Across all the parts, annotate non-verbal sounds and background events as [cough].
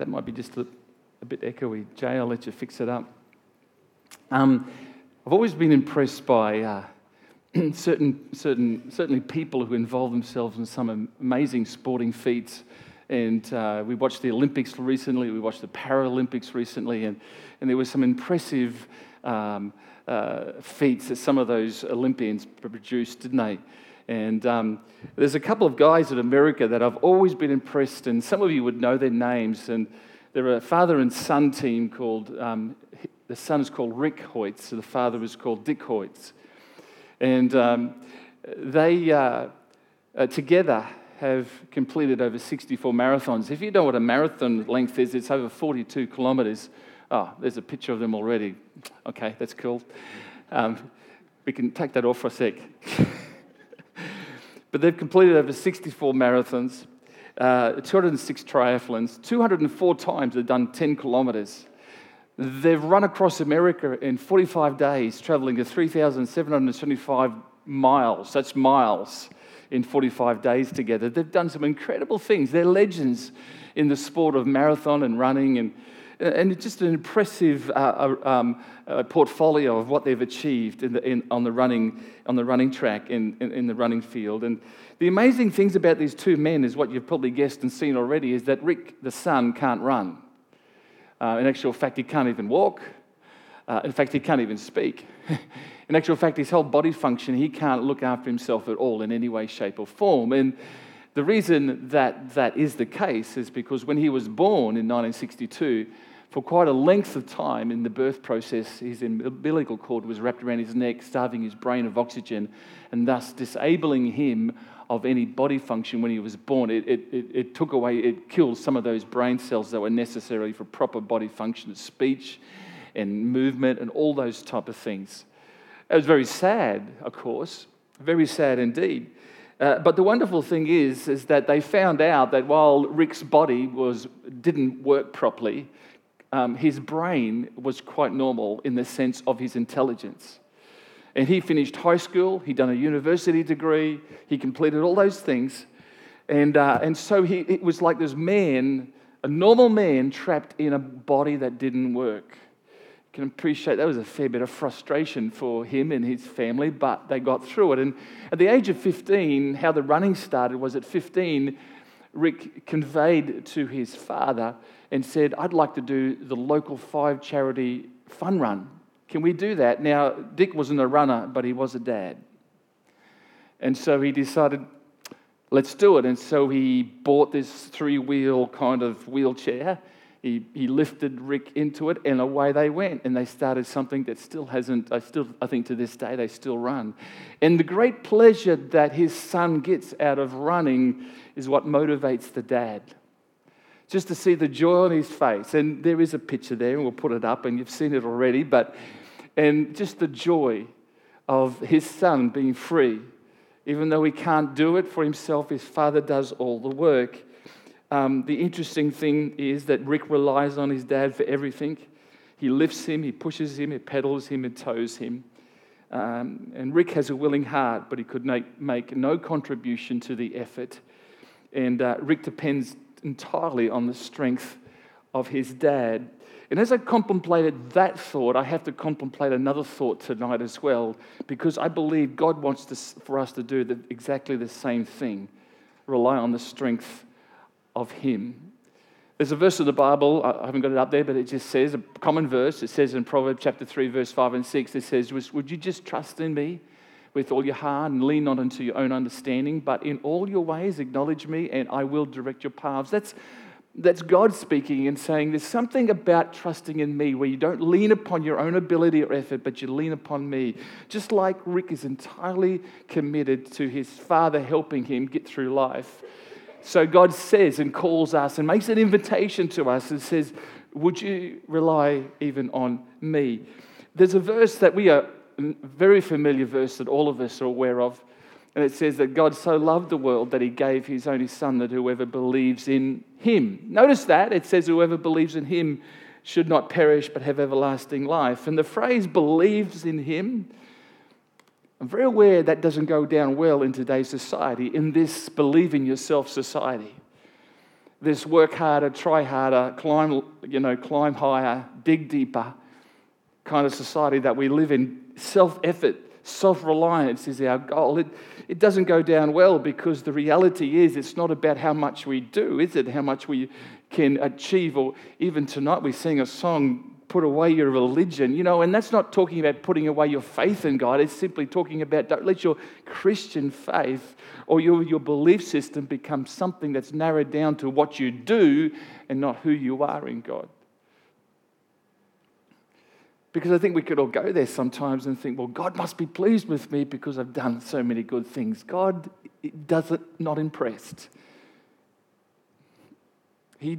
that might be just a, a bit echoey. Jay, I'll let you fix it up. Um, I've always been impressed by uh, [clears throat] certain, certain, certainly people who involve themselves in some amazing sporting feats. And uh, we watched the Olympics recently, we watched the Paralympics recently, and, and there were some impressive um, uh, feats that some of those Olympians produced, didn't they? And um, there's a couple of guys in America that I've always been impressed, and some of you would know their names. And they're a father and son team called, um, the son is called Rick Hoyts, so the father is called Dick Hoyts. And um, they uh, uh, together have completed over 64 marathons. If you know what a marathon length is, it's over 42 kilometers. Oh, there's a picture of them already. Okay, that's cool. Um, we can take that off for a sec. [laughs] but they've completed over 64 marathons, uh, 206 triathlons, 204 times they've done 10 kilometers. They've run across America in 45 days, traveling to 3,775 miles. That's miles in 45 days together. They've done some incredible things. They're legends in the sport of marathon and running, and, and it's just an impressive uh, uh um, uh, portfolio of what they've achieved in the, in, on, the running, on the running track, in, in, in the running field. And the amazing things about these two men is what you've probably guessed and seen already is that Rick, the son, can't run. Uh, in actual fact, he can't even walk. Uh, in fact, he can't even speak. [laughs] in actual fact, his whole body function, he can't look after himself at all in any way, shape, or form. And the reason that that is the case is because when he was born in 1962, for quite a length of time in the birth process, his umbilical cord was wrapped around his neck, starving his brain of oxygen, and thus disabling him of any body function when he was born. It, it, it, it, took away, it killed some of those brain cells that were necessary for proper body function, speech and movement and all those type of things. It was very sad, of course, very sad indeed. Uh, but the wonderful thing is, is that they found out that while Rick's body was, didn't work properly, um, his brain was quite normal in the sense of his intelligence. And he finished high school, he'd done a university degree, he completed all those things. And, uh, and so he, it was like this man, a normal man, trapped in a body that didn't work. You can appreciate that was a fair bit of frustration for him and his family, but they got through it. And at the age of 15, how the running started was at 15, Rick conveyed to his father and said, I'd like to do the local five charity fun run. Can we do that? Now, Dick wasn't a runner, but he was a dad. And so he decided, let's do it. And so he bought this three wheel kind of wheelchair. He, he lifted Rick into it, and away they went. And they started something that still hasn't, I still, I think to this day, they still run. And the great pleasure that his son gets out of running is what motivates the dad just to see the joy on his face. And there is a picture there, and we'll put it up, and you've seen it already. But and just the joy of his son being free. Even though he can't do it for himself, his father does all the work. Um, the interesting thing is that Rick relies on his dad for everything. He lifts him, he pushes him, he pedals him, and tows him. Um, and Rick has a willing heart, but he could make, make no contribution to the effort. And uh, Rick depends entirely on the strength of his dad. And as I contemplated that thought, I have to contemplate another thought tonight as well, because I believe God wants to, for us to do the, exactly the same thing rely on the strength of Him. There's a verse of the Bible, I haven't got it up there, but it just says, a common verse, it says in Proverbs chapter 3, verse 5 and 6, it says, Would you just trust in me with all your heart and lean not into your own understanding, but in all your ways acknowledge me and I will direct your paths? That's that's God speaking and saying, There's something about trusting in me where you don't lean upon your own ability or effort, but you lean upon me. Just like Rick is entirely committed to his father helping him get through life. So God says and calls us and makes an invitation to us and says, Would you rely even on me? There's a verse that we are, very familiar verse that all of us are aware of. And it says that God so loved the world that he gave his only son that whoever believes in him. Notice that it says whoever believes in him should not perish but have everlasting life. And the phrase believes in him, I'm very aware that doesn't go down well in today's society, in this believe in yourself society. this work harder, try harder, climb, you know, climb higher, dig deeper kind of society that we live in. Self effort, self reliance is our goal. It, it doesn't go down well because the reality is it's not about how much we do, is it? How much we can achieve. Or even tonight we sing a song put away your religion, you know, and that's not talking about putting away your faith in God. It's simply talking about don't let your Christian faith or your, your belief system become something that's narrowed down to what you do and not who you are in God. Because I think we could all go there sometimes and think, well, God must be pleased with me because I've done so many good things. God doesn't not impressed. He,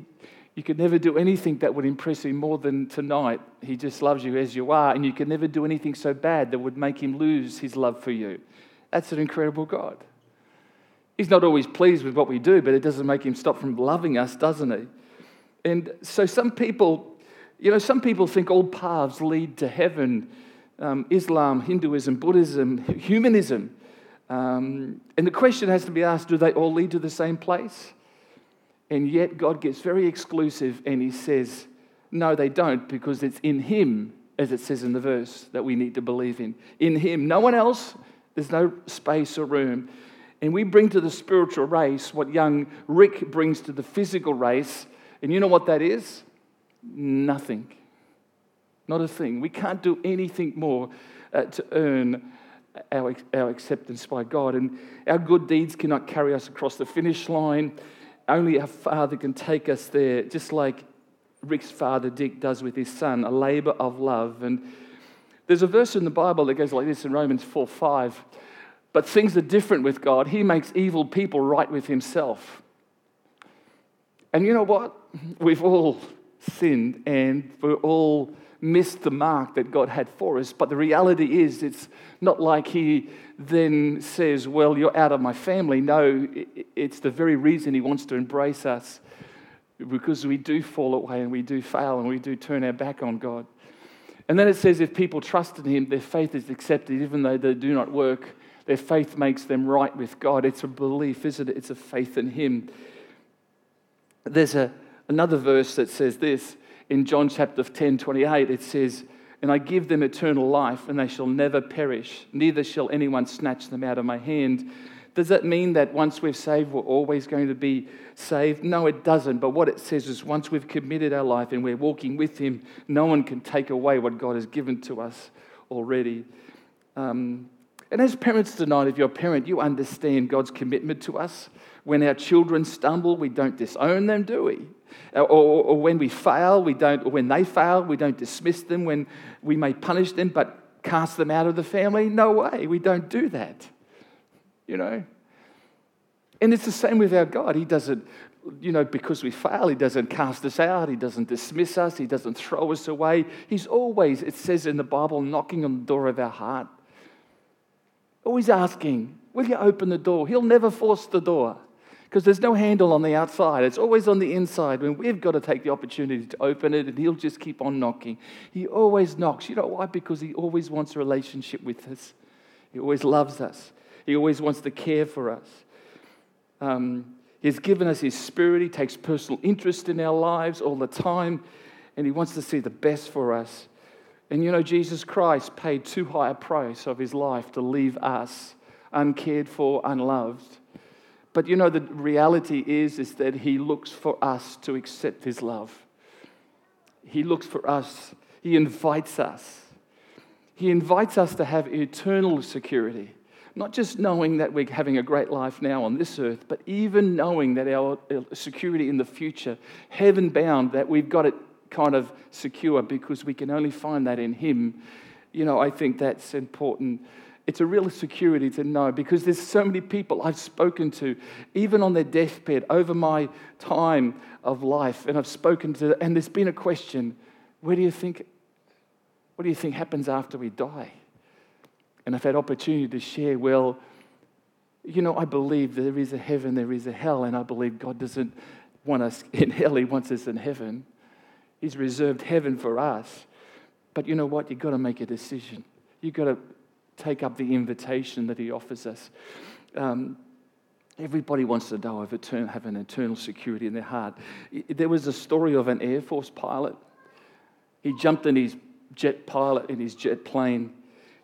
you could never do anything that would impress him more than tonight. He just loves you as you are, and you could never do anything so bad that would make him lose his love for you. That's an incredible God. He's not always pleased with what we do, but it doesn't make him stop from loving us, doesn't he? And so some people, you know, some people think all paths lead to heaven um, Islam, Hinduism, Buddhism, humanism. Um, and the question has to be asked do they all lead to the same place? And yet God gets very exclusive and he says, no, they don't, because it's in him, as it says in the verse, that we need to believe in. In him. No one else, there's no space or room. And we bring to the spiritual race what young Rick brings to the physical race. And you know what that is? Nothing. Not a thing. We can't do anything more uh, to earn our, our acceptance by God. And our good deeds cannot carry us across the finish line. Only our Father can take us there, just like Rick's father Dick does with his son, a labor of love. And there's a verse in the Bible that goes like this in Romans 4 5. But things are different with God. He makes evil people right with himself. And you know what? We've all sinned and we're all missed the mark that God had for us. But the reality is, it's not like He then says, Well, you're out of my family. No, it's the very reason He wants to embrace us because we do fall away and we do fail and we do turn our back on God. And then it says, If people trust in Him, their faith is accepted, even though they do not work. Their faith makes them right with God. It's a belief, isn't it? It's a faith in Him. There's a, another verse that says this in John chapter 10, 28, it says, And I give them eternal life, and they shall never perish, neither shall anyone snatch them out of my hand. Does that mean that once we're saved, we're always going to be saved? No, it doesn't. But what it says is once we've committed our life and we're walking with Him, no one can take away what God has given to us already. Um, and as parents tonight, if you're a parent, you understand God's commitment to us. When our children stumble, we don't disown them, do we? Or, or, or, when we fail, we don't, when they fail, we don't dismiss them. When we may punish them, but cast them out of the family. No way, we don't do that. You know? And it's the same with our God. He doesn't, you know, because we fail, He doesn't cast us out, He doesn't dismiss us, He doesn't throw us away. He's always, it says in the Bible, knocking on the door of our heart. Always asking, Will you open the door? He'll never force the door because there's no handle on the outside. It's always on the inside when we've got to take the opportunity to open it and he'll just keep on knocking. He always knocks. You know why? Because he always wants a relationship with us, he always loves us, he always wants to care for us. Um, he's given us his spirit, he takes personal interest in our lives all the time, and he wants to see the best for us. And you know, Jesus Christ paid too high a price of his life to leave us uncared for, unloved. But you know, the reality is, is that He looks for us to accept His love. He looks for us, He invites us. He invites us to have eternal security. Not just knowing that we're having a great life now on this earth, but even knowing that our security in the future, heaven bound, that we've got it kind of secure because we can only find that in Him. You know, I think that's important it's a real security to know because there's so many people I've spoken to, even on their deathbed, over my time of life, and I've spoken to, and there's been a question: Where do you think? What do you think happens after we die? And I've had opportunity to share. Well, you know, I believe there is a heaven, there is a hell, and I believe God doesn't want us in hell; He wants us in heaven. He's reserved heaven for us. But you know what? You've got to make a decision. You've got to take up the invitation that he offers us. Um, Everybody wants to know of have an eternal security in their heart. There was a story of an Air Force pilot. He jumped in his jet pilot, in his jet plane.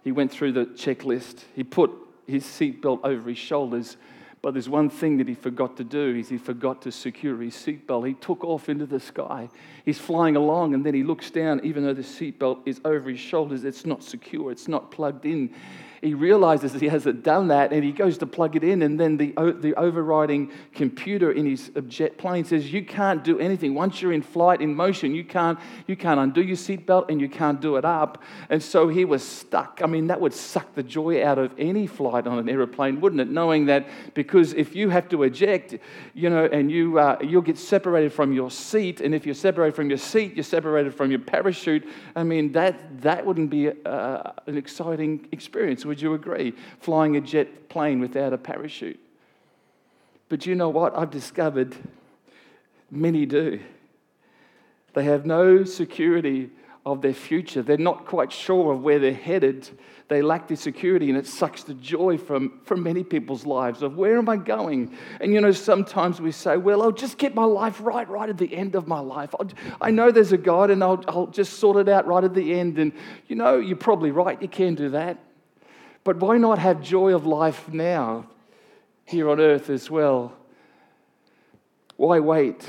He went through the checklist. He put his seatbelt over his shoulders. But there's one thing that he forgot to do is he forgot to secure his seatbelt. He took off into the sky. He's flying along and then he looks down, even though the seatbelt is over his shoulders, it's not secure, it's not plugged in he realizes he hasn't done that and he goes to plug it in and then the, the overriding computer in his jet plane says you can't do anything. Once you're in flight in motion you can't you can't undo your seatbelt and you can't do it up. And so he was stuck. I mean that would suck the joy out of any flight on an aeroplane wouldn't it? Knowing that because if you have to eject you know and you uh, you'll get separated from your seat and if you're separated from your seat you're separated from your parachute i mean that that wouldn't be uh, an exciting experience would you agree? Flying a jet plane without a parachute. But you know what? I've discovered many do. They have no security of their future. They're not quite sure of where they're headed. They lack the security, and it sucks the joy from, from many people's lives of where am I going? And you know, sometimes we say, well, I'll just get my life right, right at the end of my life. I'll, i know there's a God, and I'll, I'll just sort it out right at the end. And you know, you're probably right, you can do that. But why not have joy of life now, here on earth as well? Why wait?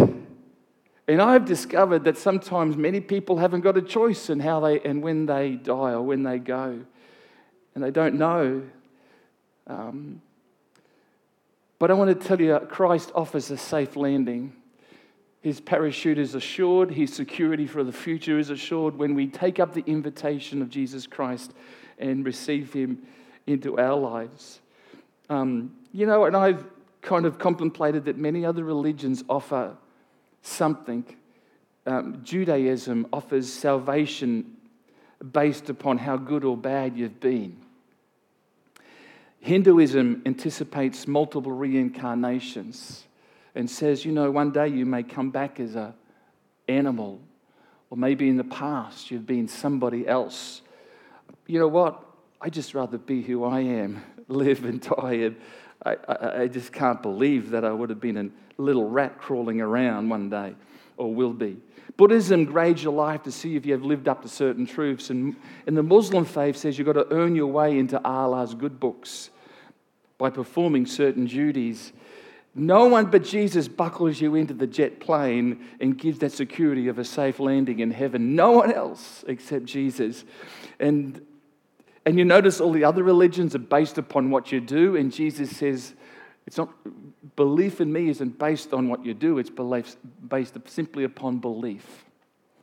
And I've discovered that sometimes many people haven't got a choice in how they and when they die or when they go, and they don't know. Um, but I want to tell you, Christ offers a safe landing. His parachute is assured, his security for the future is assured when we take up the invitation of Jesus Christ and receive him into our lives. Um, you know, and I've kind of contemplated that many other religions offer something. Um, Judaism offers salvation based upon how good or bad you've been. Hinduism anticipates multiple reincarnations and says, you know, one day you may come back as an animal, or maybe in the past you've been somebody else. You know what? I just rather be who I am, [laughs] live and die. And I, I, I just can't believe that I would have been a little rat crawling around one day, or will be. Buddhism grades your life to see if you have lived up to certain truths. And, and the Muslim faith says you've got to earn your way into Allah's good books by performing certain duties. No one but Jesus buckles you into the jet plane and gives that security of a safe landing in heaven. No one else except Jesus. And and you notice all the other religions are based upon what you do, and Jesus says, it's not belief in me isn't based on what you do, it's belief, based simply upon belief,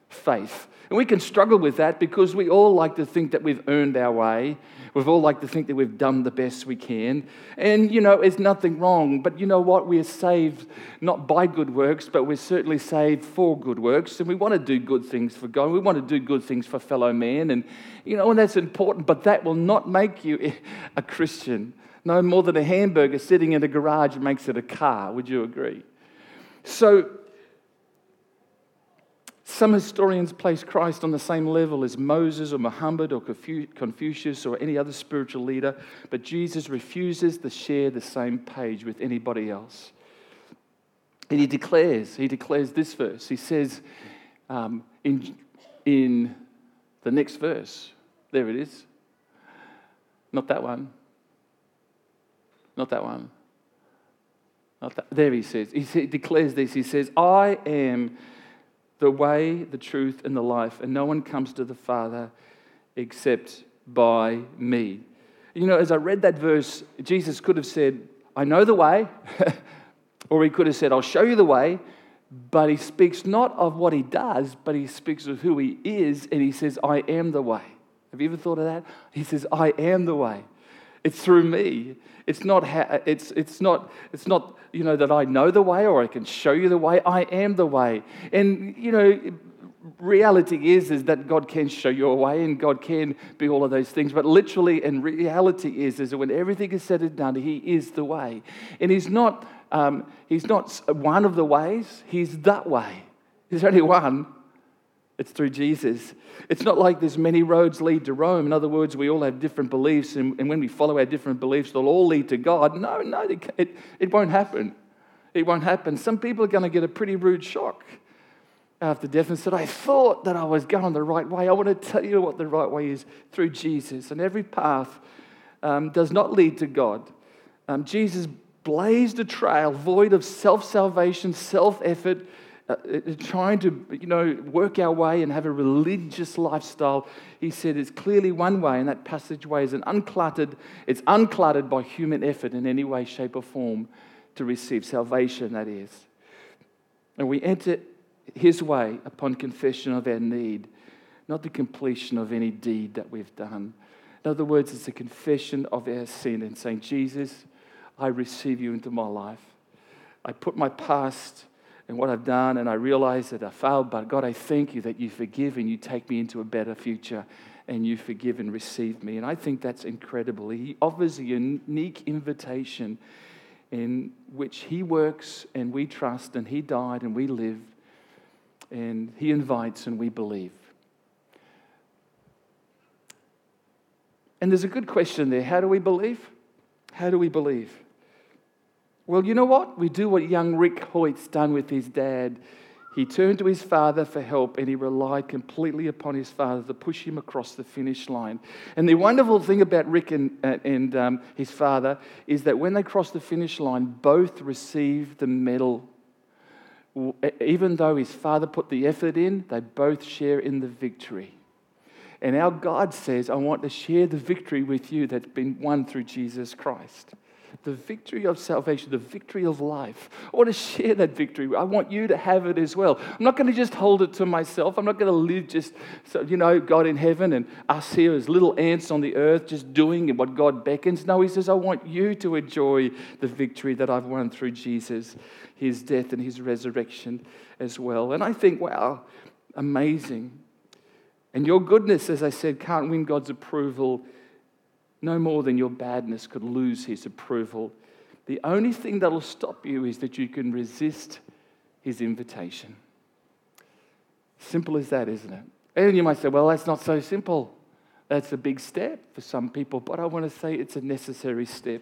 faith. And we can struggle with that because we all like to think that we've earned our way. We've all like to think that we've done the best we can. And, you know, there's nothing wrong. But you know what? We're saved not by good works, but we're certainly saved for good works. And we want to do good things for God. We want to do good things for fellow man. And, you know, and that's important. But that will not make you [laughs] a Christian. No more than a hamburger sitting in a garage makes it a car. Would you agree? So, some historians place Christ on the same level as Moses or Muhammad or Confucius or any other spiritual leader, but Jesus refuses to share the same page with anybody else. And he declares, he declares this verse. He says um, in, in the next verse, there it is. Not that one. Not that one. Not that. There he says. He declares this. He says, I am the way, the truth, and the life, and no one comes to the Father except by me. You know, as I read that verse, Jesus could have said, I know the way, [laughs] or he could have said, I'll show you the way, but he speaks not of what he does, but he speaks of who he is, and he says, I am the way. Have you ever thought of that? He says, I am the way. It's through me. It's not, ha- it's, it's, not, it's not, you know, that I know the way or I can show you the way. I am the way. And, you know, reality is, is that God can show you a way and God can be all of those things. But literally, and reality is, is that when everything is said and done, He is the way. And He's not, um, he's not one of the ways, He's that way. There's only one. It's through Jesus. It's not like there's many roads lead to Rome. In other words, we all have different beliefs, and, and when we follow our different beliefs, they'll all lead to God. No, no, it, it, won't happen. It won't happen. Some people are going to get a pretty rude shock after death and said, I thought that I was going the right way. I want to tell you what the right way is through Jesus. And every path um, does not lead to God. Um, Jesus blazed a trail void of self salvation, self effort uh, uh, trying to you know work our way and have a religious lifestyle he said it's clearly one way and that passageway is an uncluttered it's uncluttered by human effort in any way shape or form to receive salvation that is. And we enter his way upon confession of our need not the completion of any deed that we've done. In other words it's a confession of our sin and saying jesus i receive you into my life. I put my past and what I've done, and I realize that I failed, but God, I thank you that you forgive and you take me into a better future and you forgive and receive me. And I think that's incredible. He offers a unique invitation in which He works and we trust, and He died and we live, and He invites and we believe. And there's a good question there. How do we believe? How do we believe? Well, you know what? We do what young Rick Hoyt's done with his dad. He turned to his father for help and he relied completely upon his father to push him across the finish line. And the wonderful thing about Rick and, uh, and um, his father is that when they crossed the finish line, both received the medal. Even though his father put the effort in, they both share in the victory. And our God says, I want to share the victory with you that's been won through Jesus Christ the victory of salvation, the victory of life. I want to share that victory. I want you to have it as well. I'm not going to just hold it to myself. I'm not going to live just, so, you know, God in heaven and us here as little ants on the earth just doing what God beckons. No, He says, I want you to enjoy the victory that I've won through Jesus, His death and His resurrection as well. And I think, wow, amazing. And your goodness, as I said, can't win God's approval no more than your badness could lose his approval. The only thing that'll stop you is that you can resist his invitation. Simple as that, isn't it? And you might say, well, that's not so simple. That's a big step for some people, but I want to say it's a necessary step.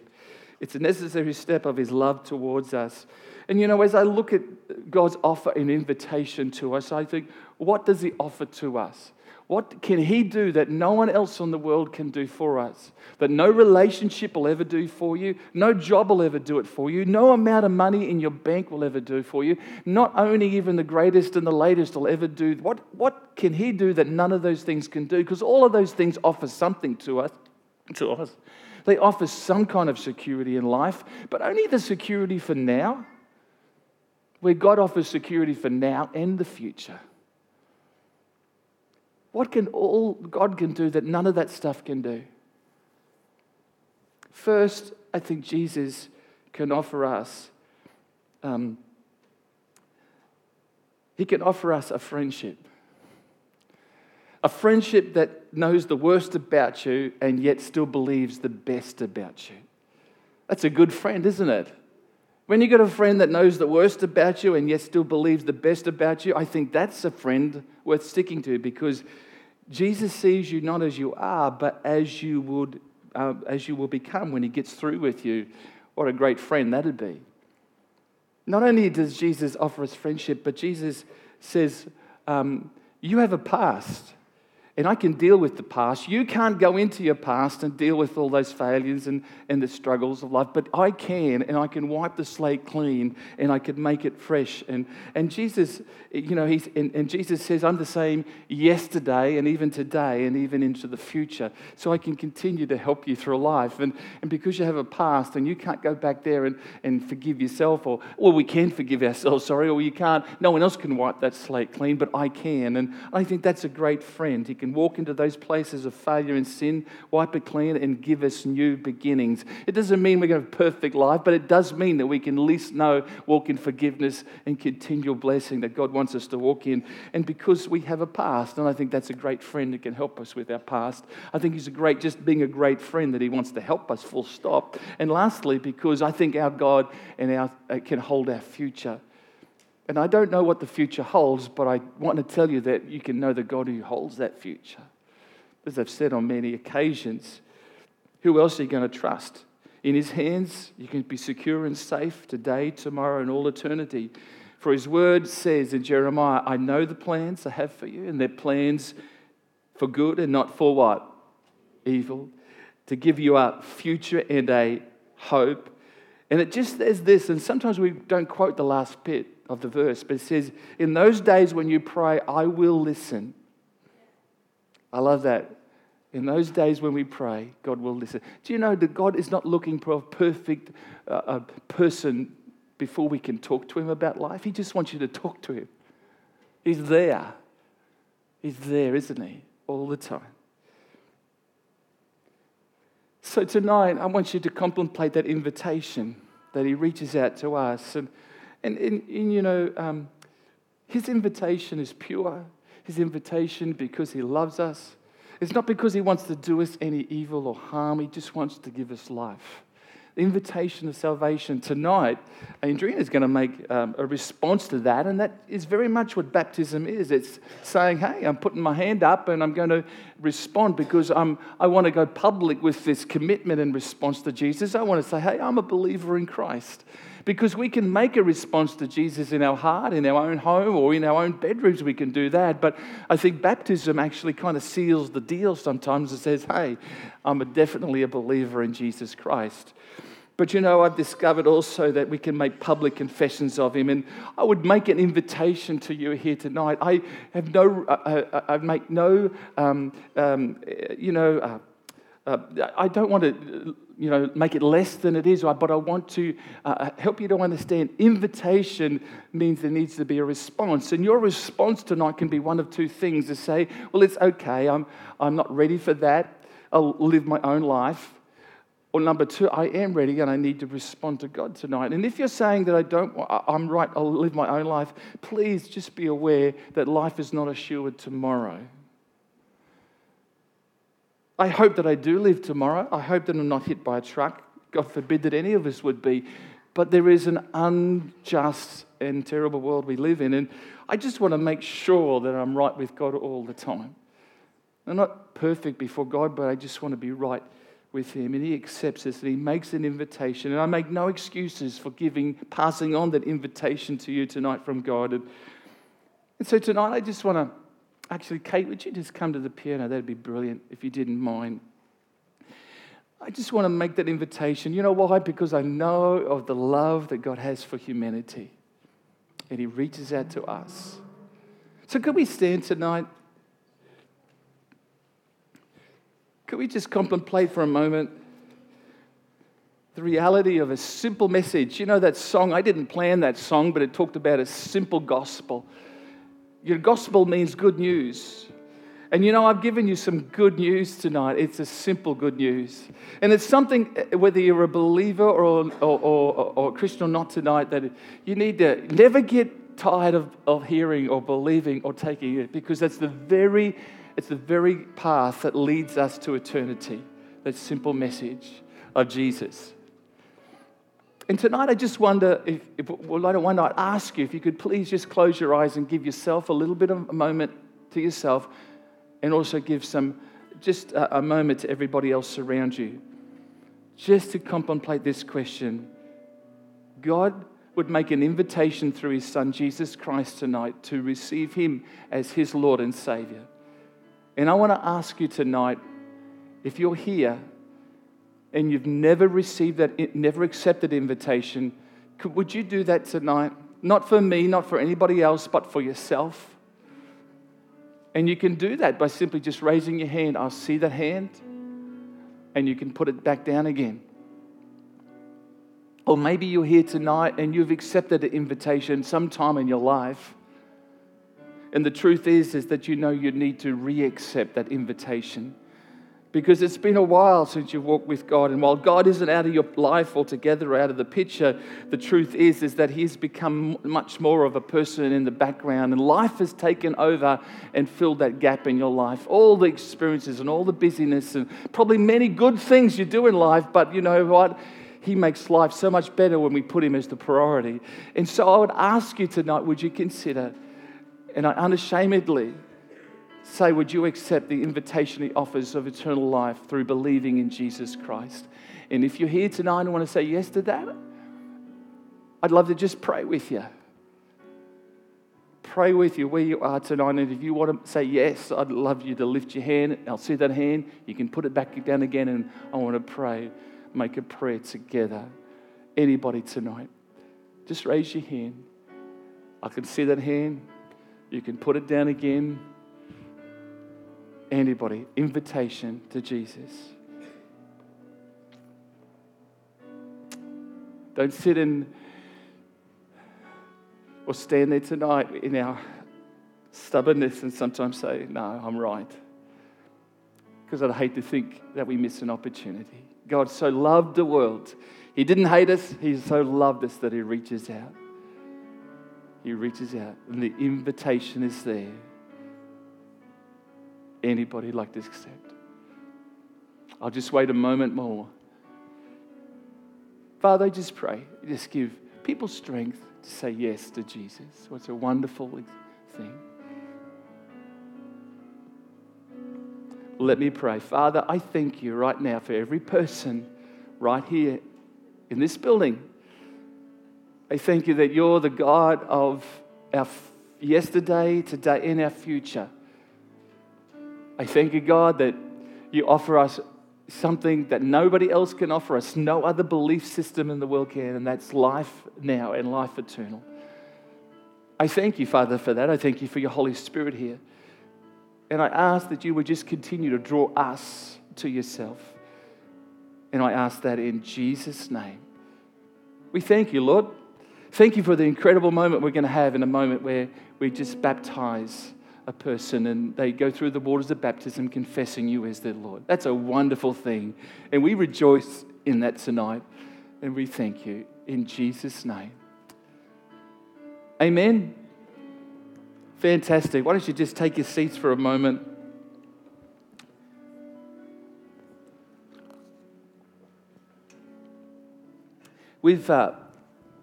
It's a necessary step of his love towards us. And you know, as I look at God's offer and invitation to us, I think, what does he offer to us? What can He do that no one else in the world can do for us? That no relationship will ever do for you, no job will ever do it for you, no amount of money in your bank will ever do for you, not only even the greatest and the latest will ever do. What, what can He do that none of those things can do? Because all of those things offer something to us. To us. They offer some kind of security in life, but only the security for now, where God offers security for now and the future. What can all God can do that none of that stuff can do? First, I think Jesus can offer us. Um, he can offer us a friendship. A friendship that knows the worst about you and yet still believes the best about you. That's a good friend, isn't it? When you've got a friend that knows the worst about you and yet still believes the best about you, I think that's a friend worth sticking to because Jesus sees you not as you are, but as you would, uh, as you will become when He gets through with you. What a great friend that'd be. Not only does Jesus offer us friendship, but Jesus says, um, "You have a past." And I can deal with the past. You can't go into your past and deal with all those failures and, and the struggles of life, but I can, and I can wipe the slate clean and I can make it fresh. And, and Jesus, you know, he's, and, and Jesus says, I'm the same yesterday and even today and even into the future. So I can continue to help you through life. And, and because you have a past and you can't go back there and, and forgive yourself, or, well, we can forgive ourselves, sorry, or you can't, no one else can wipe that slate clean, but I can. And I think that's a great friend. He can walk into those places of failure and sin, wipe it clean, and give us new beginnings. It doesn't mean we're going to have a perfect life, but it does mean that we can at least know, walk in forgiveness and continual blessing that God wants us to walk in. And because we have a past, and I think that's a great friend that can help us with our past. I think He's a great, just being a great friend that He wants to help us, full stop. And lastly, because I think our God and our, uh, can hold our future. And I don't know what the future holds, but I want to tell you that you can know the God who holds that future. As I've said on many occasions, who else are you going to trust? In his hands, you can be secure and safe today, tomorrow, and all eternity. For his word says in Jeremiah, I know the plans I have for you, and they're plans for good and not for what? Evil. To give you a future and a hope. And it just says this, and sometimes we don't quote the last bit of the verse, but it says, In those days when you pray, I will listen. I love that. In those days when we pray, God will listen. Do you know that God is not looking for a perfect uh, a person before we can talk to Him about life? He just wants you to talk to Him. He's there. He's there, isn't He? All the time. So tonight, I want you to contemplate that invitation that He reaches out to us. And, and, and, and you know, um, His invitation is pure. His invitation because He loves us it's not because he wants to do us any evil or harm, he just wants to give us life. The invitation of salvation tonight, Adrian is going to make um, a response to that, and that is very much what baptism is. It's saying, Hey, I'm putting my hand up and I'm going to respond because I'm, I want to go public with this commitment and response to Jesus. I want to say, Hey, I'm a believer in Christ. Because we can make a response to Jesus in our heart, in our own home, or in our own bedrooms, we can do that. But I think baptism actually kind of seals the deal sometimes and says, hey, I'm a definitely a believer in Jesus Christ. But you know, I've discovered also that we can make public confessions of Him. And I would make an invitation to you here tonight. I have no, I, I make no, um, um, you know, uh, uh, I don't want to you know, make it less than it is, but I want to uh, help you to understand invitation means there needs to be a response. And your response tonight can be one of two things to say, well, it's okay, I'm, I'm not ready for that, I'll live my own life. Or number two, I am ready and I need to respond to God tonight. And if you're saying that I don't, I'm right, I'll live my own life, please just be aware that life is not assured tomorrow. I hope that I do live tomorrow. I hope that I'm not hit by a truck. God forbid that any of us would be. But there is an unjust and terrible world we live in. And I just want to make sure that I'm right with God all the time. I'm not perfect before God, but I just want to be right with Him. And He accepts us and He makes an invitation. And I make no excuses for giving, passing on that invitation to you tonight from God. And, and so tonight, I just want to Actually, Kate, would you just come to the piano? That'd be brilliant if you didn't mind. I just want to make that invitation. You know why? Because I know of the love that God has for humanity, and He reaches out to us. So, could we stand tonight? Could we just contemplate for a moment the reality of a simple message? You know that song? I didn't plan that song, but it talked about a simple gospel. Your gospel means good news. And you know, I've given you some good news tonight. It's a simple good news. And it's something, eh, whether you're a believer or, or, or, or a Christian or not tonight, that you need to never get tired of, of hearing or believing or taking it because that's the very, it's the very path that leads us to eternity. That simple message of Jesus. And tonight, I just wonder if, if well, I don't wonder, I'd ask you if you could please just close your eyes and give yourself a little bit of a moment to yourself and also give some, just a, a moment to everybody else around you. Just to contemplate this question God would make an invitation through his son Jesus Christ tonight to receive him as his Lord and Savior. And I want to ask you tonight if you're here and you've never received that, never accepted invitation, could, would you do that tonight? Not for me, not for anybody else, but for yourself. And you can do that by simply just raising your hand. I'll see that hand, and you can put it back down again. Or maybe you're here tonight and you've accepted an invitation sometime in your life. And the truth is, is that you know you need to re accept that invitation because it's been a while since you've walked with God. And while God isn't out of your life altogether, out of the picture, the truth is, is that He's become much more of a person in the background. And life has taken over and filled that gap in your life. All the experiences and all the busyness and probably many good things you do in life, but you know what? He makes life so much better when we put Him as the priority. And so I would ask you tonight would you consider, and I unashamedly say, would you accept the invitation He offers of eternal life through believing in Jesus Christ? And if you're here tonight and want to say yes to that, I'd love to just pray with you pray with you where you are tonight. And if you want to say yes, I'd love you to lift your hand. I'll see that hand. You can put it back down again, and I want to pray, make a prayer together. Anybody tonight, just raise your hand. I can see that hand. You can put it down again. Anybody, invitation to Jesus. Don't sit in or stand there tonight in our stubbornness and sometimes say, No, I'm right. Because I'd hate to think that we miss an opportunity. God so loved the world. He didn't hate us, He so loved us that He reaches out. He reaches out, and the invitation is there. Anybody like to accept? I'll just wait a moment more. Father, I just pray, just give people strength to say yes to Jesus. What's a wonderful thing. Let me pray. Father, I thank you right now for every person right here in this building. I thank you that you're the God of our yesterday, today, and our future. I thank you, God, that you offer us something that nobody else can offer us, no other belief system in the world can, and that's life now and life eternal. I thank you, Father, for that. I thank you for your Holy Spirit here. And I ask that you would just continue to draw us to yourself. And I ask that in Jesus' name. We thank you, Lord. Thank you for the incredible moment we're going to have in a moment where we just baptize a person and they go through the waters of baptism confessing you as their Lord. That's a wonderful thing. And we rejoice in that tonight. And we thank you in Jesus' name. Amen. Fantastic. Why don't you just take your seats for a moment? We've, uh,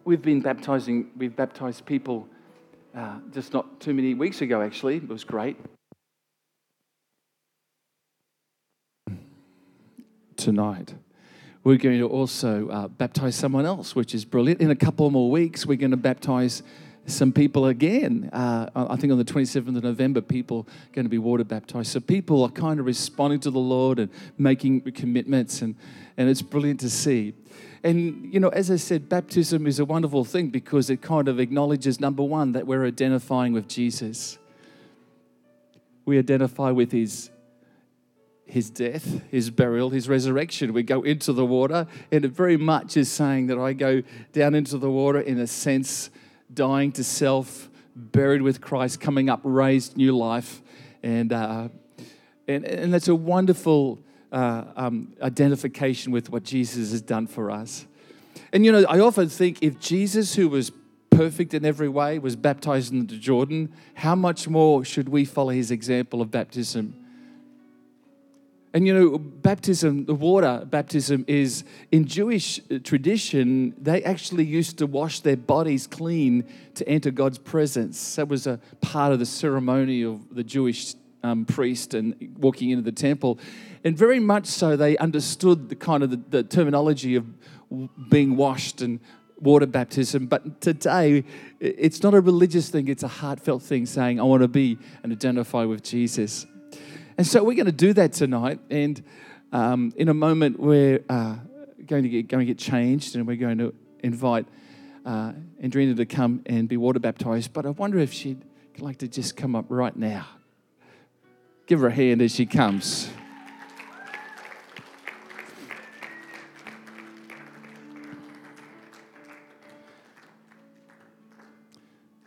we've been baptizing, we've baptized people uh, just not too many weeks ago, actually. It was great. Tonight, we're going to also uh, baptize someone else, which is brilliant. In a couple more weeks, we're going to baptize some people again. Uh, I think on the 27th of November, people are going to be water baptized. So people are kind of responding to the Lord and making commitments, and, and it's brilliant to see. And, you know, as I said, baptism is a wonderful thing because it kind of acknowledges, number one, that we're identifying with Jesus. We identify with his, his death, his burial, his resurrection. We go into the water, and it very much is saying that I go down into the water in a sense, dying to self, buried with Christ, coming up, raised new life. And, uh, and, and that's a wonderful uh, um, identification with what Jesus has done for us. And you know, I often think if Jesus, who was perfect in every way, was baptized into Jordan, how much more should we follow his example of baptism? And you know, baptism, the water baptism is in Jewish tradition, they actually used to wash their bodies clean to enter God's presence. That was a part of the ceremony of the Jewish um, priest and walking into the temple. And very much so, they understood the kind of the, the terminology of being washed and water baptism. But today, it's not a religious thing, it's a heartfelt thing saying, I want to be and identify with Jesus. And so we're going to do that tonight. And um, in a moment, we're uh, going, to get, going to get changed and we're going to invite uh, Andrina to come and be water baptized. But I wonder if she'd like to just come up right now. Give her a hand as she comes.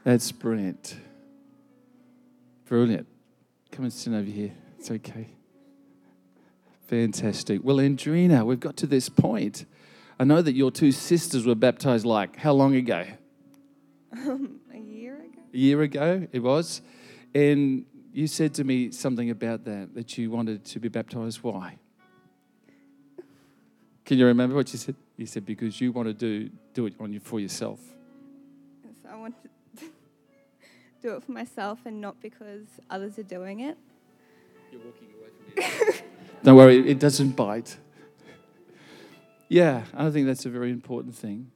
That's brilliant. Brilliant. Come and sit over here. It's okay. Fantastic. Well, Andrina, we've got to this point. I know that your two sisters were baptized like how long ago? Um, a year ago. A year ago, it was. And you said to me something about that, that you wanted to be baptized. Why? Can you remember what you said? You said because you want to do do it on you for yourself. So I want to [laughs] do it for myself and not because others are doing it. You're walking away from me. [laughs] Don't worry, it doesn't bite. Yeah, I think that's a very important thing.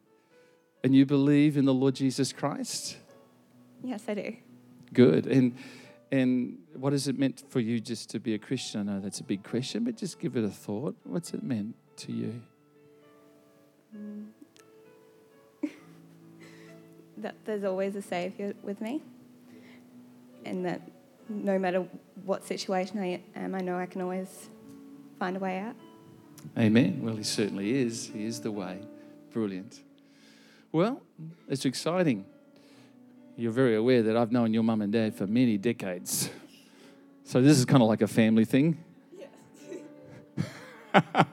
And you believe in the Lord Jesus Christ? Yes, I do. Good. And and what has it meant for you just to be a Christian? I know that's a big question, but just give it a thought. What's it meant to you? [laughs] That there's always a Savior with me, and that no matter what situation I am, I know I can always find a way out. Amen. Well, he certainly is. He is the way. Brilliant. Well, it's exciting. You're very aware that I've known your mum and dad for many decades. So this is kind of like a family thing. Yes. [laughs]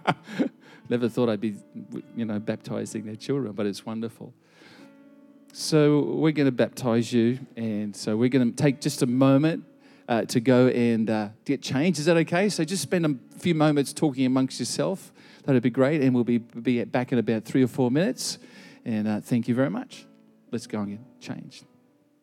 Never thought I'd be, you know, baptizing their children, but it's wonderful. So we're going to baptize you, and so we're going to take just a moment uh, to go and uh, get changed. Is that okay? So just spend a few moments talking amongst yourself. That'd be great, and we'll be, be back in about three or four minutes. And uh, thank you very much. Let's go and get changed.